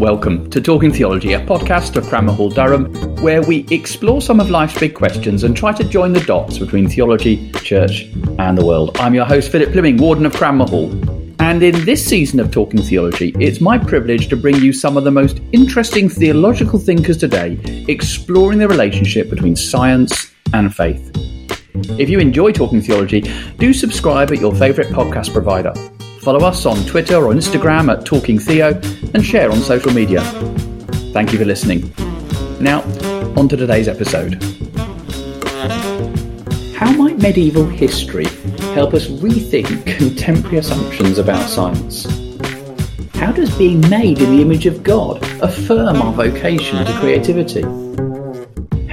Welcome to Talking Theology, a podcast of Cranmer Hall Durham, where we explore some of life's big questions and try to join the dots between theology, church, and the world. I'm your host, Philip Plyming, Warden of Cranmer Hall. And in this season of Talking Theology, it's my privilege to bring you some of the most interesting theological thinkers today, exploring the relationship between science and faith. If you enjoy Talking Theology, do subscribe at your favourite podcast provider. Follow us on Twitter or Instagram at Talking Theo and share on social media. Thank you for listening. Now, on to today's episode. How might medieval history help us rethink contemporary assumptions about science? How does being made in the image of God affirm our vocation to creativity?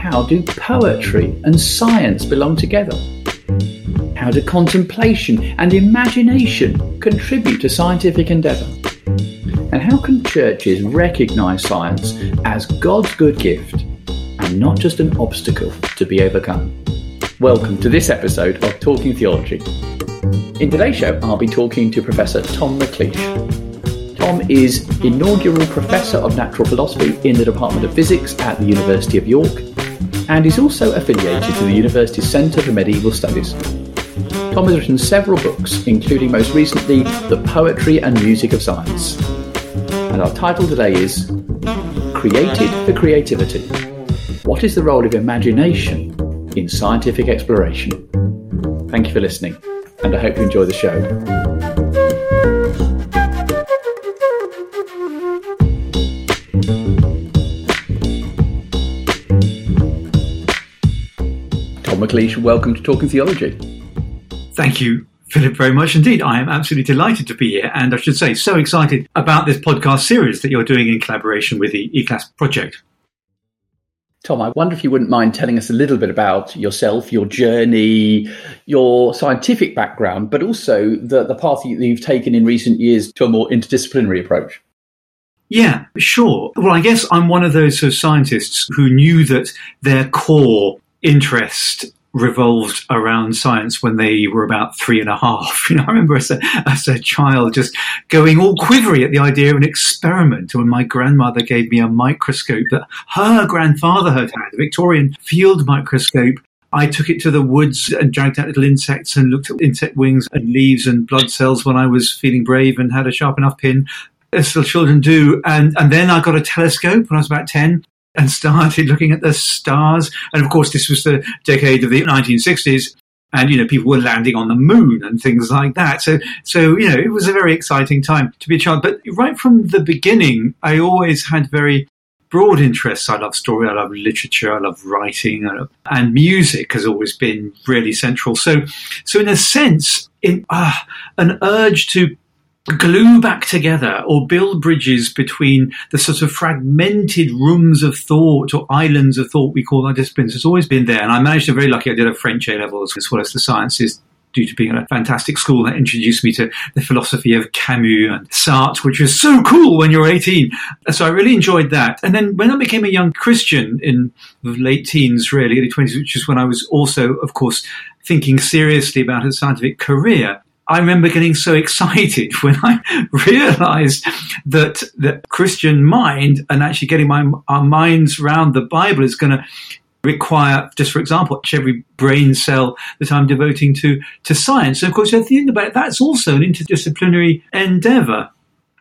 How do poetry and science belong together? How do contemplation and imagination contribute to scientific endeavour? And how can churches recognise science as God's good gift and not just an obstacle to be overcome? Welcome to this episode of Talking Theology. In today's show, I'll be talking to Professor Tom McLeish. Tom is inaugural Professor of Natural Philosophy in the Department of Physics at the University of York and is also affiliated to the University's Centre for Medieval Studies. Tom has written several books, including most recently The Poetry and Music of Science. And our title today is Created for Creativity. What is the role of imagination in scientific exploration? Thank you for listening, and I hope you enjoy the show. McLeish, welcome to Talking Theology. Thank you, Philip, very much indeed. I am absolutely delighted to be here, and I should say, so excited about this podcast series that you're doing in collaboration with the ECLAS project. Tom, I wonder if you wouldn't mind telling us a little bit about yourself, your journey, your scientific background, but also the, the path that you've taken in recent years to a more interdisciplinary approach. Yeah, sure. Well, I guess I'm one of those sort of scientists who knew that their core interest revolved around science when they were about three and a half. You know, I remember as a, as a child just going all quivery at the idea of an experiment when my grandmother gave me a microscope that her grandfather had had, a Victorian field microscope. I took it to the woods and dragged out little insects and looked at insect wings and leaves and blood cells when I was feeling brave and had a sharp enough pin as little children do. And, and then I got a telescope when I was about 10 and started looking at the stars. And of course, this was the decade of the 1960s. And, you know, people were landing on the moon and things like that. So, so, you know, it was a very exciting time to be a child. But right from the beginning, I always had very broad interests. I love story, I love literature, I love writing, and music has always been really central. So, so in a sense, in uh, an urge to glue back together or build bridges between the sort of fragmented rooms of thought or islands of thought we call our disciplines has always been there. And I managed to very lucky. I did a French A levels as well as the sciences due to being at a fantastic school that introduced me to the philosophy of Camus and Sartre, which was so cool when you're 18. So I really enjoyed that. And then when I became a young Christian in late teens, really, early 20s, which is when I was also, of course, thinking seriously about a scientific career, I remember getting so excited when I realized that the Christian mind and actually getting my, our minds around the Bible is going to require, just for example, every brain cell that I'm devoting to, to science. And of course, you think about it, that's also an interdisciplinary endeavor.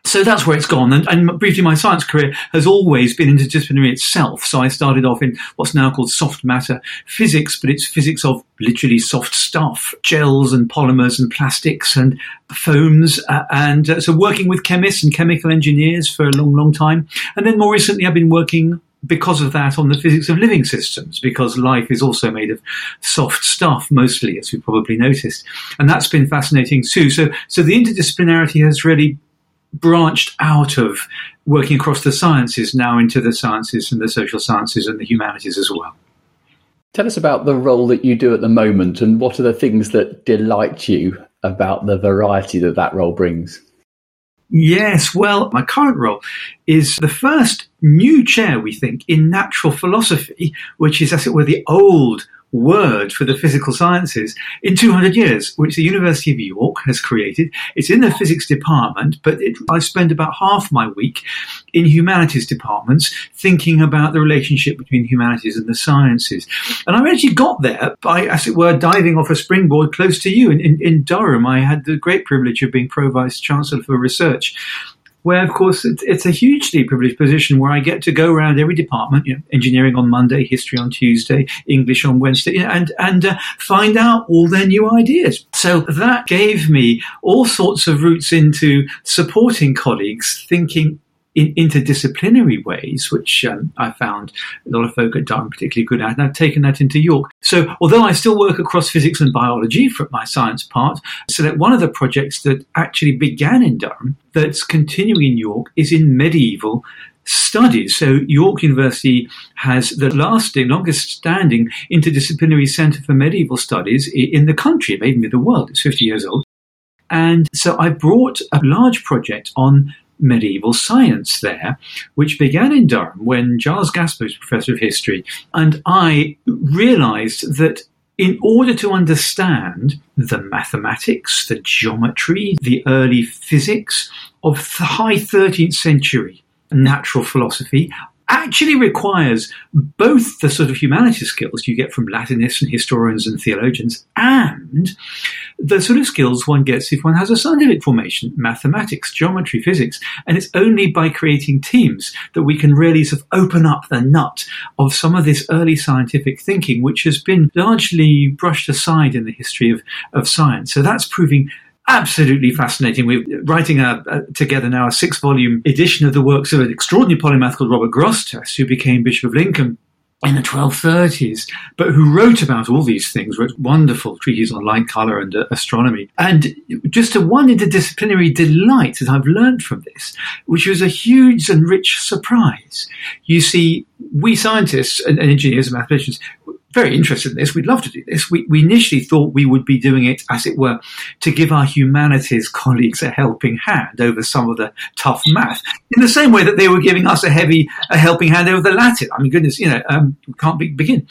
So that's where it's gone. And, and, briefly, my science career has always been interdisciplinary itself. So I started off in what's now called soft matter physics, but it's physics of literally soft stuff, gels and polymers and plastics and foams. Uh, and uh, so working with chemists and chemical engineers for a long, long time. And then more recently, I've been working because of that on the physics of living systems, because life is also made of soft stuff mostly, as we probably noticed. And that's been fascinating too. So, so the interdisciplinarity has really branched out of working across the sciences now into the sciences and the social sciences and the humanities as well. Tell us about the role that you do at the moment and what are the things that delight you about the variety that that role brings? Yes, well, my current role is the first new chair, we think, in natural philosophy, which is, as it were, the old word for the physical sciences in 200 years, which the University of York has created. It's in the physics department, but it, I spend about half my week in humanities departments thinking about the relationship between humanities and the sciences. And I actually got there by, as it were, diving off a springboard close to you in, in, in Durham. I had the great privilege of being Pro Vice Chancellor for Research where of course it's, it's, a hugely privileged position where I get to go around every department, you know, engineering on Monday, history on Tuesday, English on Wednesday, you know, and and uh, find out all their new ideas. So that gave me all sorts of routes into supporting colleagues, thinking in interdisciplinary ways, which um, I found a lot of folk at Durham particularly good at, and I've taken that into York. So, although I still work across physics and biology for my science part, so that one of the projects that actually began in Durham, that's continuing in York, is in medieval studies. So York University has the lasting, longest standing interdisciplinary centre for medieval studies in the country, maybe the world. It's 50 years old. And so I brought a large project on medieval science there, which began in Durham when Giles Gasper was professor of history. And I realized that in order to understand the mathematics, the geometry, the early physics of the high 13th century natural philosophy, actually requires both the sort of humanities skills you get from Latinists and historians and theologians and the sort of skills one gets if one has a scientific formation, mathematics, geometry, physics. And it's only by creating teams that we can really sort of open up the nut of some of this early scientific thinking, which has been largely brushed aside in the history of, of science. So that's proving absolutely fascinating. We're writing a, a, together now a six volume edition of the works of an extraordinary polymath called Robert Grosseteste, who became Bishop of Lincoln in the 1230s, but who wrote about all these things, wrote wonderful treatises on light, color, and uh, astronomy. And just a one interdisciplinary delight that I've learned from this, which was a huge and rich surprise. You see, we scientists and, and engineers and mathematicians, very interested in this. We'd love to do this. We, we initially thought we would be doing it, as it were, to give our humanities colleagues a helping hand over some of the tough math, in the same way that they were giving us a heavy, a helping hand over the Latin. I mean, goodness, you know, um, we can't be, begin.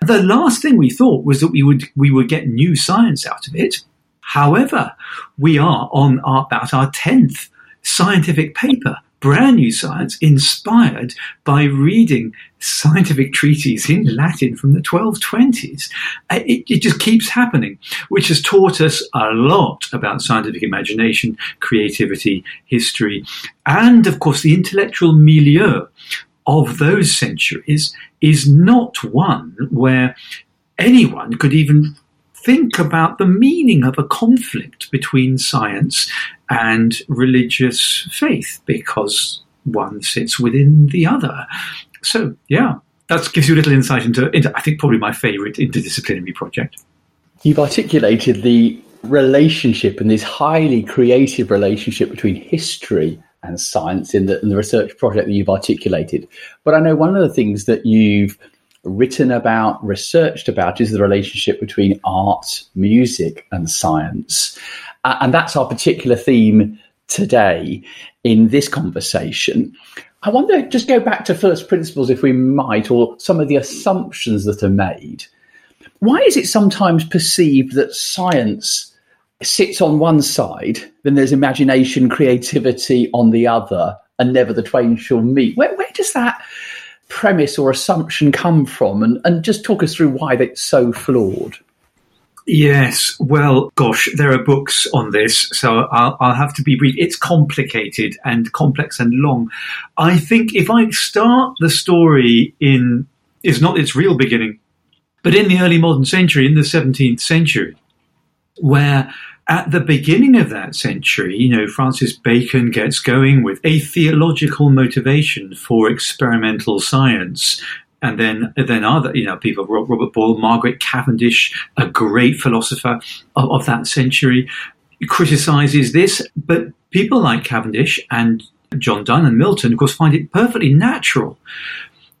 The last thing we thought was that we would we would get new science out of it. However, we are on our, about our tenth scientific paper brand new science inspired by reading scientific treatises in Latin from the 1220s. Uh, it, it, just keeps happening, which has taught us a lot about scientific imagination, creativity, history, and of course the intellectual milieu of those centuries is not one where anyone could even think about the meaning of a conflict between science and religious faith because one sits within the other. So, yeah, that gives you a little insight into, into I think, probably my favorite interdisciplinary project. You've articulated the relationship and this highly creative relationship between history and science in the, in the research project that you've articulated. But I know one of the things that you've written about, researched about is the relationship between art, music, and science. Uh, and that's our particular theme today in this conversation. I wonder, just go back to first principles, if we might, or some of the assumptions that are made. Why is it sometimes perceived that science sits on one side, then there's imagination, creativity on the other, and never the twain shall meet? Where, where does that premise or assumption come from? And, and just talk us through why it's so flawed. Yes, well, gosh, there are books on this, so I'll, I'll, have to be brief. It's complicated and complex and long. I think if I start the story in, is not its real beginning, but in the early modern century, in the 17th century, where at the beginning of that century, you know, Francis Bacon gets going with a theological motivation for experimental science. And then, then other, you know, people, Robert Boyle, Margaret Cavendish, a great philosopher of, of that century, criticizes this. But people like Cavendish and John Donne and Milton, of course, find it perfectly natural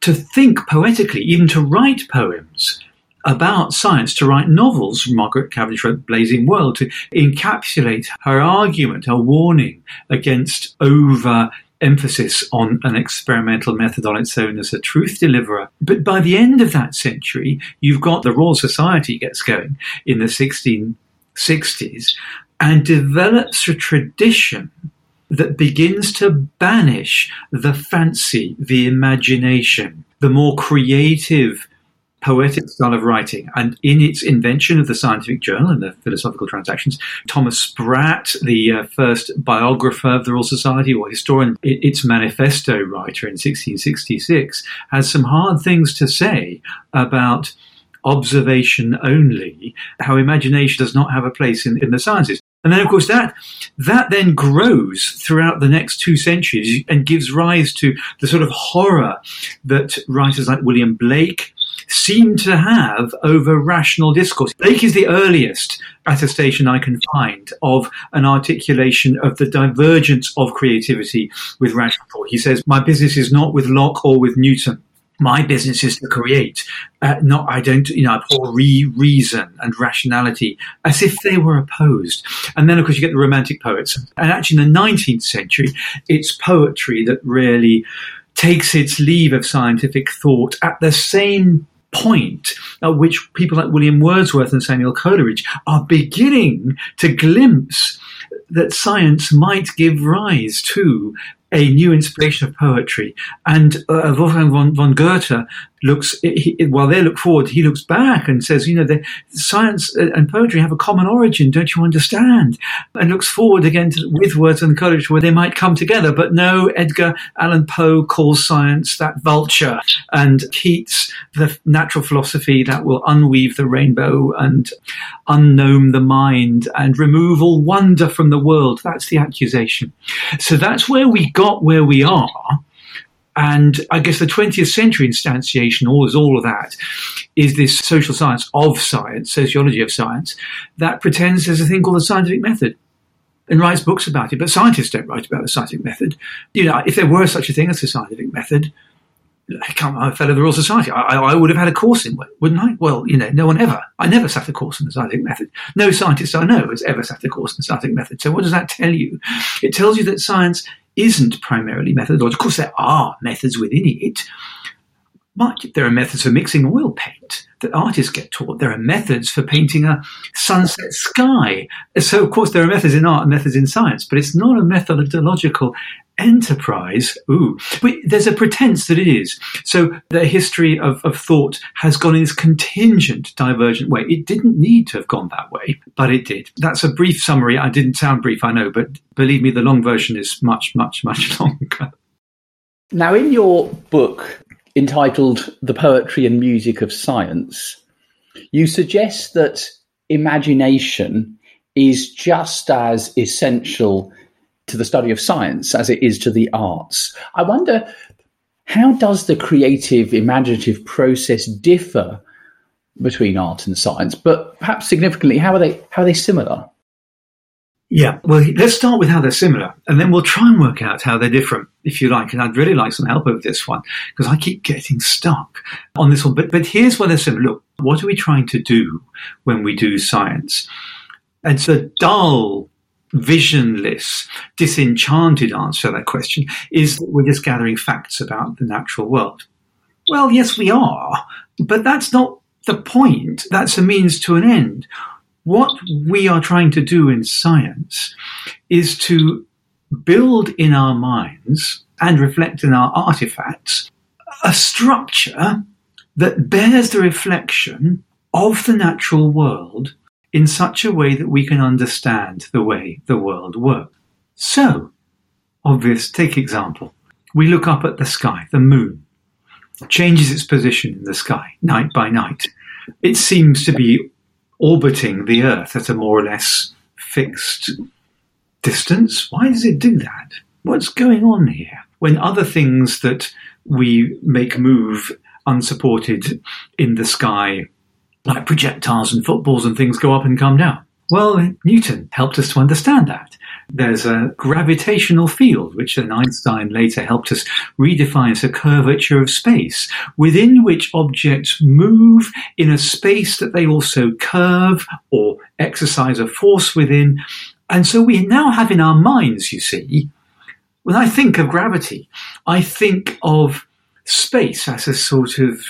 to think poetically, even to write poems about science to write novels. Margaret Cavendish wrote Blazing World to encapsulate her argument, her warning against over emphasis on an experimental method on its own as a truth deliverer. But by the end of that century, you've got the Royal Society gets going in the 1660s and develops a tradition that begins to banish the fancy, the imagination, the more creative poetic style of writing. And in its invention of the scientific journal and the philosophical transactions, Thomas Sprat, the uh, first biographer of the Royal Society or historian, its manifesto writer in 1666, has some hard things to say about observation only, how imagination does not have a place in, in the sciences. And then, of course, that that then grows throughout the next two centuries and gives rise to the sort of horror that writers like William Blake seem to have over rational discourse. Blake is the earliest attestation I can find of an articulation of the divergence of creativity with rational thought. He says, My business is not with Locke or with Newton. My business is to create. Uh, not, I don't, you know, abhor re- reason and rationality as if they were opposed. And then, of course, you get the Romantic poets. And actually, in the 19th century, it's poetry that really takes its leave of scientific thought at the same point at which people like William Wordsworth and Samuel Coleridge are beginning to glimpse that science might give rise to a new inspiration of poetry. And uh, Wolfgang von, von Goethe looks, he, while they look forward, he looks back and says, you know, the science and poetry have a common origin, don't you understand? And looks forward again to, with Words and Coleridge where they might come together. But no, Edgar Allan Poe calls science that vulture and Keats the natural philosophy that will unweave the rainbow and unknown the mind and remove all wonder from the world. That's the accusation. So that's where we got where we are and I guess the 20th century instantiation, all is all of that, is this social science of science, sociology of science, that pretends there's a thing called the scientific method and writes books about it. But scientists don't write about the scientific method. You know, if there were such a thing as the scientific method, I'm a fellow of the Royal Society. I, I, would have had a course in it, wouldn't I? Well, you know, no one ever. I never sat a course in the scientific method. No scientist I know has ever sat a course in the scientific method. So what does that tell you? It tells you that science isn't primarily methodological. Of course, there are methods within it, but there are methods for mixing oil paint that artists get taught. There are methods for painting a sunset sky. So, of course, there are methods in art and methods in science, but it's not a methodological enterprise. Ooh, but there's a pretense that it is. So the history of, of thought has gone in this contingent, divergent way. It didn't need to have gone that way, but it did. That's a brief summary. I didn't sound brief, I know, but believe me, the long version is much, much, much longer. Now, in your book entitled The Poetry and Music of Science, you suggest that imagination is just as essential to the study of science as it is to the arts. I wonder how does the creative, imaginative process differ between art and science? But perhaps significantly, how are they how are they similar? Yeah, well, let's start with how they're similar, and then we'll try and work out how they're different, if you like. And I'd really like some help with this one because I keep getting stuck on this one. But but here's what they're similar. Look, what are we trying to do when we do science? It's a dull visionless, disenchanted answer to that question is that we're just gathering facts about the natural world. Well, yes, we are, but that's not the point. That's a means to an end. What we are trying to do in science is to build in our minds and reflect in our artifacts a structure that bears the reflection of the natural world in such a way that we can understand the way the world works. So, obvious, take example. We look up at the sky, the moon changes its position in the sky night by night. It seems to be orbiting the Earth at a more or less fixed distance. Why does it do that? What's going on here? When other things that we make move unsupported in the sky like projectiles and footballs and things go up and come down. Well, Newton helped us to understand that. There's a gravitational field, which then Einstein later helped us redefine as a curvature of space, within which objects move in a space that they also curve or exercise a force within. And so we now have in our minds, you see, when I think of gravity, I think of space as a sort of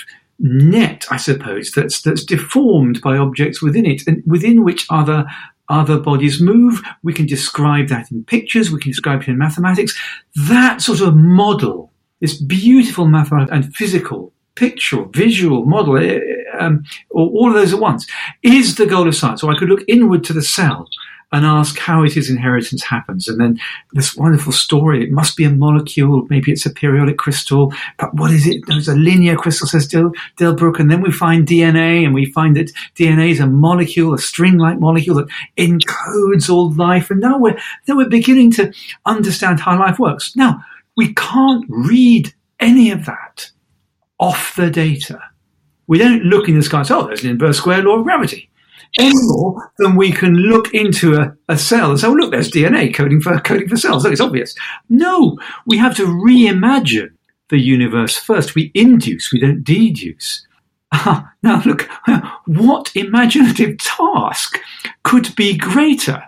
net, I suppose, that's that's deformed by objects within it, and within which other other bodies move. We can describe that in pictures. We can describe it in mathematics. That sort of model, this beautiful mathematical and physical picture, visual model, eh, um, all of those at once, is the goal of science. So I could look inward to the cell and ask how it is inheritance happens. And then this wonderful story, it must be a molecule, maybe it's a periodic crystal, but what is it? There's a linear crystal, says Del, Delbruck. And then we find DNA and we find that DNA is a molecule, a string-like molecule that encodes all life. And now we're, now we're beginning to understand how life works. Now, we can't read any of that off the data. We don't look in the sky and say, oh, there's an inverse square law of gravity any more than we can look into a, a cell and say, oh, look, there's DNA coding for coding for cells. Look, it's obvious. No, we have to reimagine the universe first. We induce, we don't deduce. Uh, now, look, what imaginative task could be greater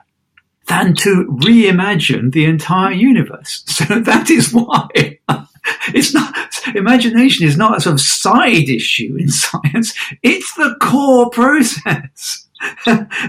than to reimagine the entire universe? So that is why it's not imagination is not a sort of side issue in science. It's the core process.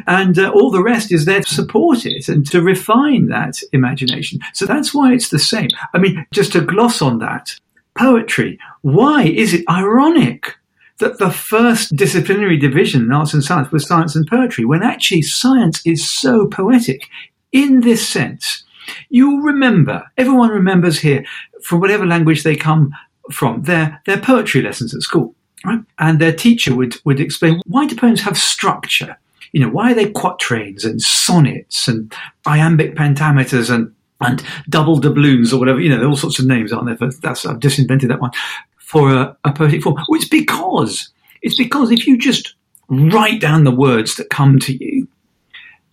and uh, all the rest is there to support it and to refine that imagination. So that's why it's the same. I mean, just to gloss on that, poetry. Why is it ironic that the first disciplinary division in arts and science was science and poetry, when actually science is so poetic in this sense? You remember, everyone remembers here, from whatever language they come from, their, their poetry lessons at school. Right? And their teacher would, would explain why do poems have structure? You know, why are they quatrains and sonnets and iambic pentameters and and double doubloons or whatever? You know, there are all sorts of names, aren't there? But that's I've just invented that one for a, a poetic form. Well, it's because it's because if you just write down the words that come to you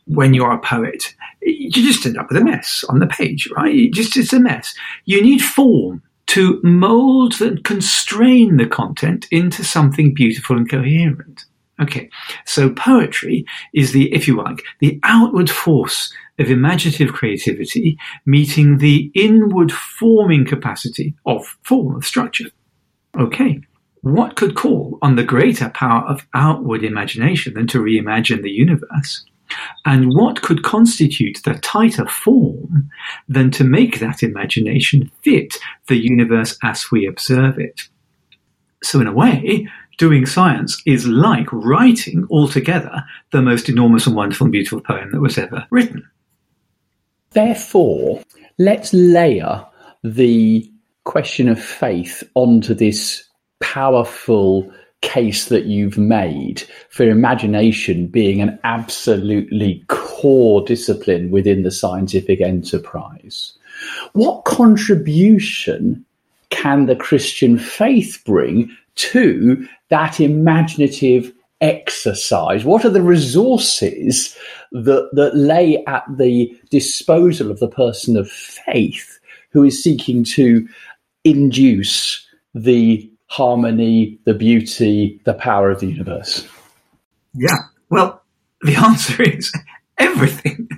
when you're a poet, you just end up with a mess on the page, right? It just it's a mess. You need form to mold and constrain the content into something beautiful and coherent. Okay, so poetry is the, if you like, the outward force of imaginative creativity meeting the inward forming capacity of form, of structure. Okay, what could call on the greater power of outward imagination than to reimagine the universe? And what could constitute the tighter form than to make that imagination fit the universe as we observe it? So, in a way, doing science is like writing altogether the most enormous and wonderful and beautiful poem that was ever written. Therefore, let's layer the question of faith onto this powerful case that you've made for imagination being an absolutely core discipline within the scientific enterprise. What contribution can the Christian faith bring to that imaginative exercise? What are the resources that, that lay at the disposal of the person of faith who is seeking to induce the harmony, the beauty, the power of the universe? Yeah. Well, the answer is everything.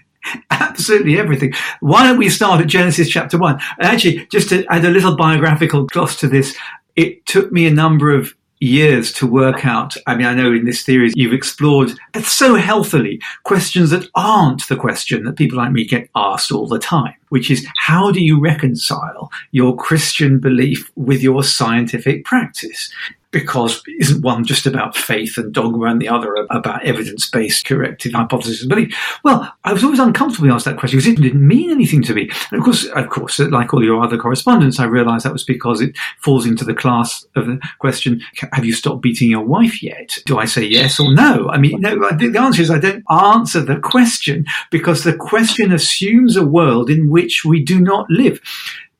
Absolutely everything. Why don't we start at Genesis chapter one? Actually, just to add a little biographical gloss to this, it took me a number of years to work out. I mean, I know in this series you've explored so healthily questions that aren't the question that people like me get asked all the time, which is how do you reconcile your Christian belief with your scientific practice? Because isn't one just about faith and dogma and the other about evidence-based corrective hypothesis and belief? Well, I was always uncomfortable asked that question because it didn't mean anything to me. And of course, of course, like all your other correspondents, I realized that was because it falls into the class of the question, have you stopped beating your wife yet? Do I say yes or no? I mean, no, the answer is I don't answer the question because the question assumes a world in which we do not live.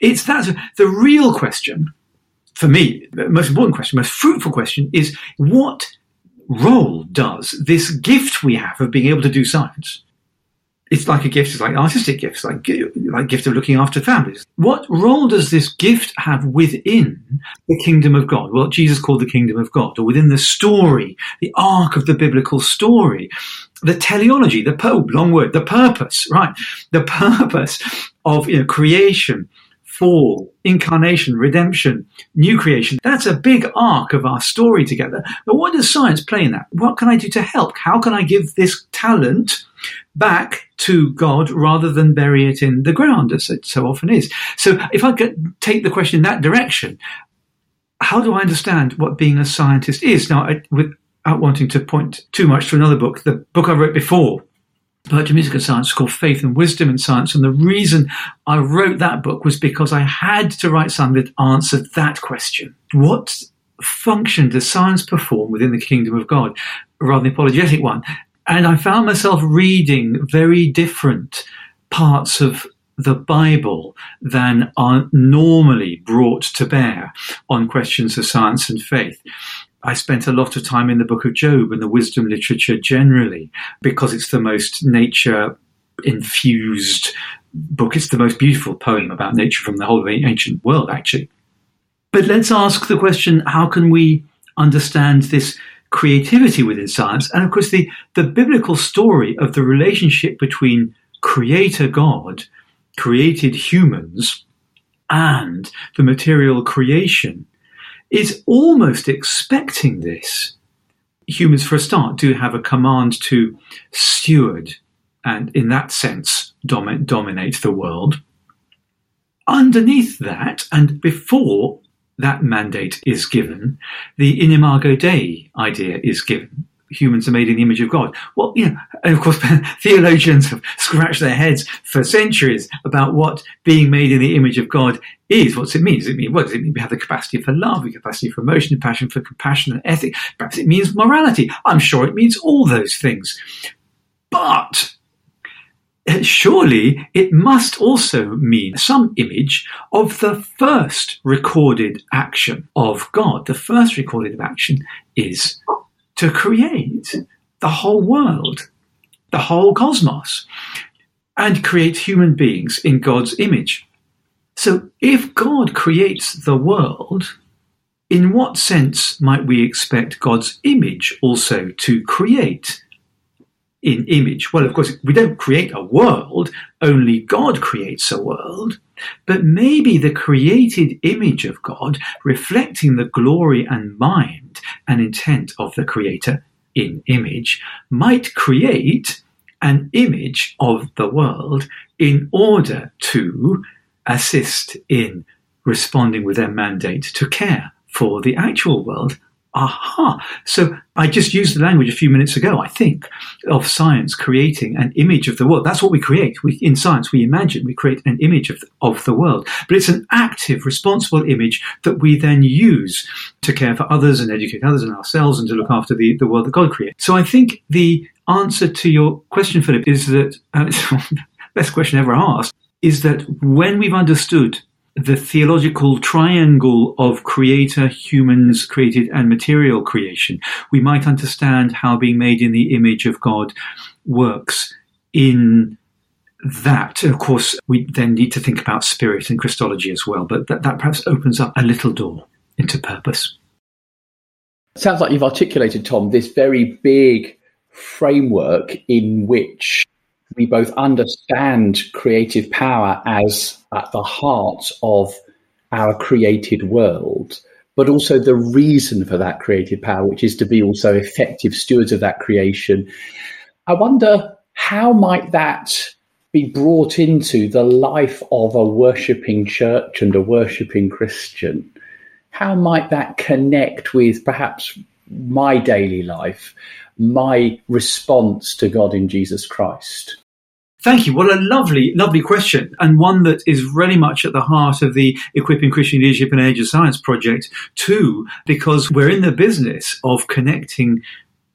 It's that the real question for me, the most important question, most fruitful question is what role does this gift we have of being able to do science? It's like a gift, it's like artistic gifts, like, like gift of looking after families. What role does this gift have within the kingdom of God? Well, Jesus called the kingdom of God, or within the story, the arc of the biblical story, the teleology, the pope, long word, the purpose, right? The purpose of you know, creation, fall, incarnation, redemption, new creation. That's a big arc of our story together. But what does science play in that? What can I do to help? How can I give this talent back to God rather than bury it in the ground, as it so often is? So if I could take the question in that direction, how do I understand what being a scientist is? Now, without wanting to point too much to another book, the book I wrote before Virtual Music and Science called Faith and Wisdom in Science. And the reason I wrote that book was because I had to write something that answered that question. What function does science perform within the kingdom of God rather than the apologetic one? And I found myself reading very different parts of the Bible than are normally brought to bear on questions of science and faith. I spent a lot of time in the book of Job and the wisdom literature generally because it's the most nature infused book. It's the most beautiful poem about nature from the whole of the ancient world, actually. But let's ask the question how can we understand this creativity within science? And of course, the, the biblical story of the relationship between Creator God, created humans, and the material creation is almost expecting this. Humans, for a start, do have a command to steward and, in that sense, dom- dominate the world. Underneath that, and before that mandate is given, the imago Dei idea is given humans are made in the image of God. Well, you know, and of course, theologians have scratched their heads for centuries about what being made in the image of God is. What's it mean? Does it mean, what does it mean? We have the capacity for love, the capacity for emotion, passion for compassion and ethic. Perhaps it means morality. I'm sure it means all those things. But eh, surely it must also mean some image of the first recorded action of God. The first recorded action is to create the whole world, the whole cosmos, and create human beings in God's image. So, if God creates the world, in what sense might we expect God's image also to create in image? Well, of course, we don't create a world, only God creates a world. But maybe the created image of God, reflecting the glory and mind and intent of the Creator in image, might create an image of the world in order to assist in responding with their mandate to care for the actual world aha. So I just used the language a few minutes ago, I think, of science creating an image of the world. That's what we create. We, in science, we imagine, we create an image of, of the world. But it's an active, responsible image that we then use to care for others and educate others and ourselves and to look after the, the world that God created. So I think the answer to your question, Philip, is that, uh, best question ever asked, is that when we've understood the theological triangle of creator, humans created, and material creation, we might understand how being made in the image of God works in that. Of course, we then need to think about spirit and Christology as well, but that, that perhaps opens up a little door into purpose. Sounds like you've articulated, Tom, this very big framework in which we both understand creative power as at the heart of our created world, but also the reason for that creative power, which is to be also effective stewards of that creation. I wonder how might that be brought into the life of a worshipping church and a worshipping Christian? How might that connect with perhaps my daily life, my response to God in Jesus Christ? Thank you. What a lovely, lovely question, and one that is really much at the heart of the Equipping Christian Leadership in Age of Science project, too, because we're in the business of connecting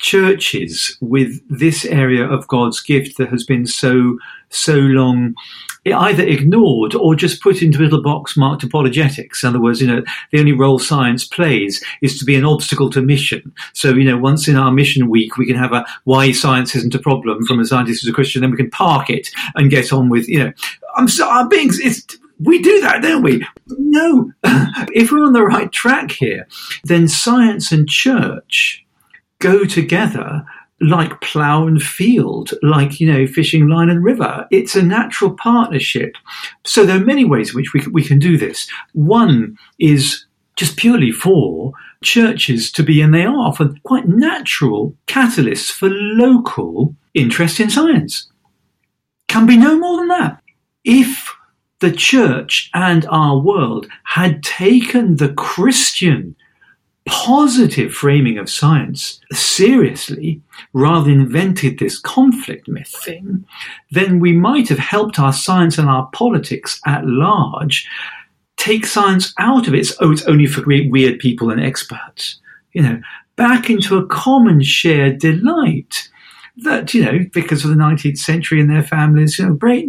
churches with this area of God's gift that has been so, so long either ignored or just put into a little box marked apologetics. In other words, you know, the only role science plays is to be an obstacle to mission. So, you know, once in our mission week, we can have a why science isn't a problem from a scientist who's a Christian, then we can park it and get on with, you know, I'm so, I'm being, it's, we do that, don't we? No. if we're on the right track here, then science and church go together like plough and field, like, you know, fishing line and river. It's a natural partnership. So there are many ways in which we, we can do this. One is just purely for churches to be, and they are often quite natural catalysts for local interest in science. Can be no more than that. If the church and our world had taken the Christian positive framing of science seriously rather than invented this conflict myth thing, then we might have helped our science and our politics at large take science out of its, oh, it's only for weird people and experts, you know, back into a common shared delight that, you know, because of the 19th century and their families, you know, great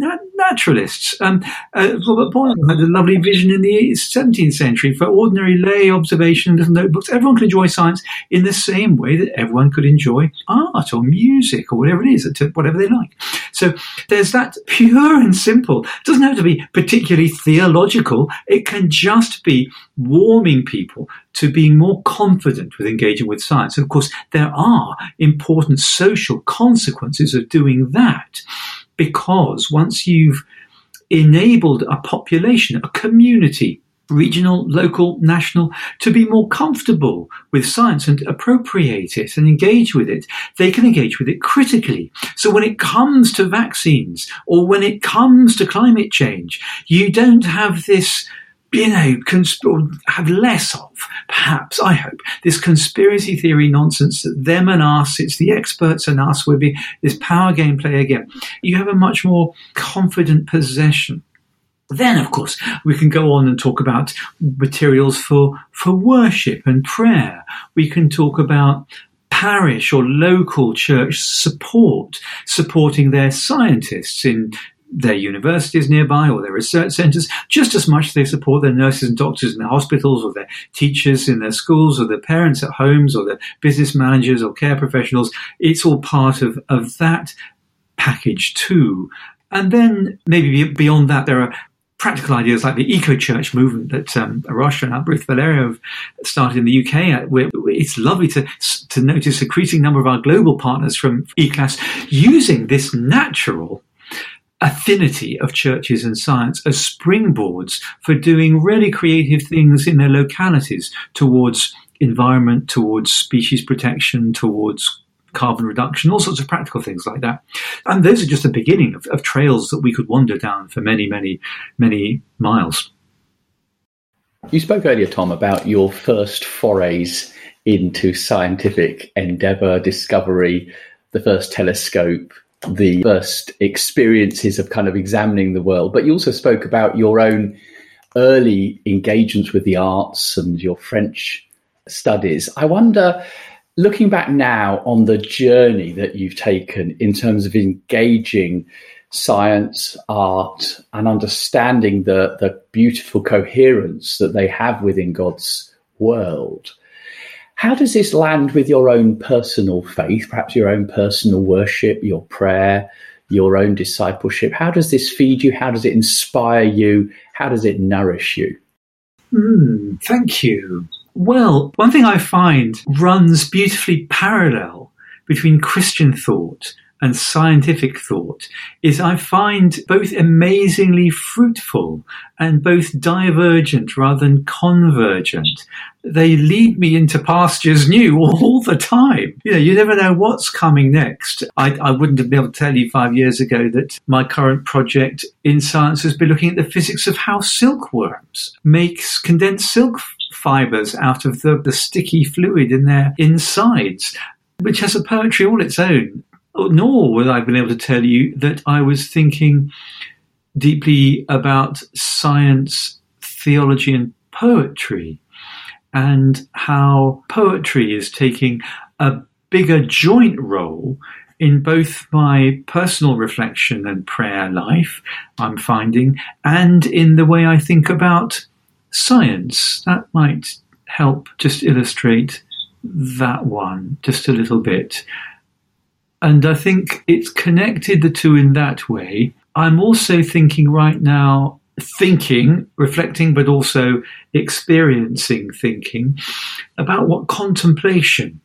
naturalists. Um, uh, Robert Boyle had a lovely vision in the 17th century for ordinary lay observation, little notebooks. Everyone could enjoy science in the same way that everyone could enjoy art or music or whatever it is, whatever they like. So there's that pure and simple. It doesn't have to be particularly theological. It can just be warming people to being more confident with engaging with science. And of course, there are important social consequences of doing that because once you've enabled a population, a community, regional, local, national, to be more comfortable with science and appropriate it and engage with it, they can engage with it critically. So when it comes to vaccines or when it comes to climate change, you don't have this you know, consp- have less of, perhaps, I hope, this conspiracy theory nonsense that them and us, it's the experts and us, we'll be this power game play again. You have a much more confident possession. Then, of course, we can go on and talk about materials for, for worship and prayer. We can talk about parish or local church support, supporting their scientists in their universities nearby or their research centres, just as much they support their nurses and doctors in their hospitals or their teachers in their schools or their parents at homes or their business managers or care professionals. It's all part of, of that package too. And then maybe beyond that, there are practical ideas like the eco church movement that um, A Rocha and Ruth Valerio have started in the UK. Where it's lovely to to notice a increasing number of our global partners from ECLAS using this natural affinity of churches and science as springboards for doing really creative things in their localities towards environment, towards species protection, towards carbon reduction, all sorts of practical things like that. And those are just the beginning of, of trails that we could wander down for many, many, many miles. You spoke earlier, Tom, about your first forays into scientific endeavour, discovery, the first telescope, the first experiences of kind of examining the world, but you also spoke about your own early engagements with the arts and your French studies. I wonder, looking back now on the journey that you've taken in terms of engaging science, art, and understanding the, the beautiful coherence that they have within God's world. How does this land with your own personal faith, perhaps your own personal worship, your prayer, your own discipleship? How does this feed you? How does it inspire you? How does it nourish you? Mm, thank you. Well, one thing I find runs beautifully parallel between Christian thought and scientific thought is I find both amazingly fruitful and both divergent rather than convergent. They lead me into pastures new all the time. You know, you never know what's coming next. I, I wouldn't have been able to tell you five years ago that my current project in science has been looking at the physics of how silkworms makes condensed silk fibers out of the, the sticky fluid in their insides which has a poetry all its own Oh, nor would I have been able to tell you that I was thinking deeply about science, theology, and poetry, and how poetry is taking a bigger joint role in both my personal reflection and prayer life, I'm finding, and in the way I think about science. That might help just illustrate that one just a little bit. And I think it's connected the two in that way. I'm also thinking right now, thinking, reflecting, but also experiencing thinking about what contemplation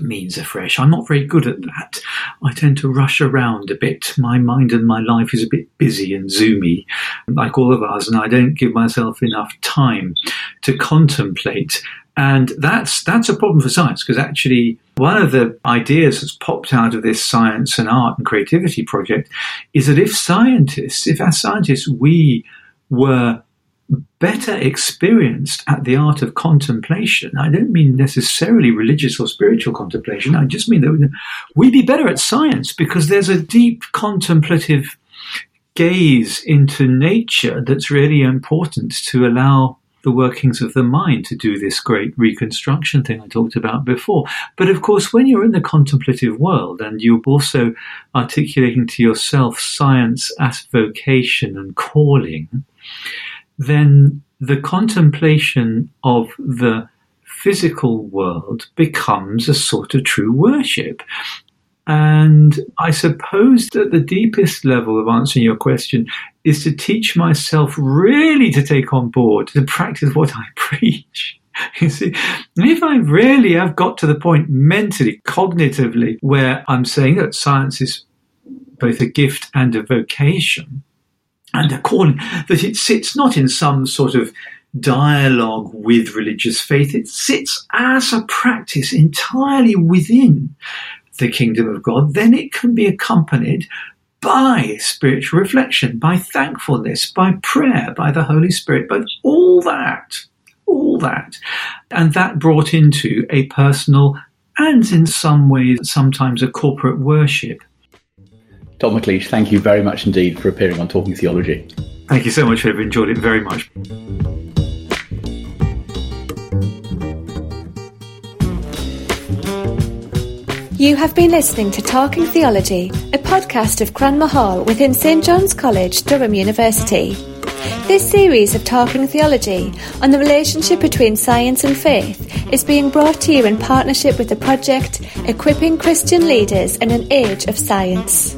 means afresh. I'm not very good at that. I tend to rush around a bit. My mind and my life is a bit busy and zoomy, like all of us, and I don't give myself enough time to contemplate. And that's that's a problem for science because actually one of the ideas that's popped out of this science and art and creativity project is that if scientists, if as scientists we were better experienced at the art of contemplation. I don't mean necessarily religious or spiritual contemplation. I just mean that we'd be better at science because there's a deep contemplative gaze into nature that's really important to allow the workings of the mind to do this great reconstruction thing I talked about before. But of course, when you're in the contemplative world and you're also articulating to yourself science as vocation and calling, then the contemplation of the physical world becomes a sort of true worship. And I suppose that the deepest level of answering your question is to teach myself really to take on board, to practice what I preach. You see, if I really have got to the point mentally, cognitively, where I'm saying that science is both a gift and a vocation, and a calling, that it sits not in some sort of dialogue with religious faith, it sits as a practice entirely within the kingdom of God, then it can be accompanied by spiritual reflection, by thankfulness, by prayer, by the Holy Spirit, but all that, all that. And that brought into a personal and in some ways, sometimes a corporate worship Tom McLeish, thank you very much indeed for appearing on Talking Theology. Thank you so much, I've enjoyed it very much. You have been listening to Talking Theology, a podcast of Cranmer Hall within St John's College, Durham University. This series of Talking Theology on the relationship between science and faith is being brought to you in partnership with the project Equipping Christian Leaders in an Age of Science.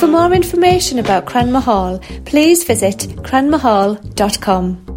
For more information about Cranmer Hall, please visit cranmerhall.com.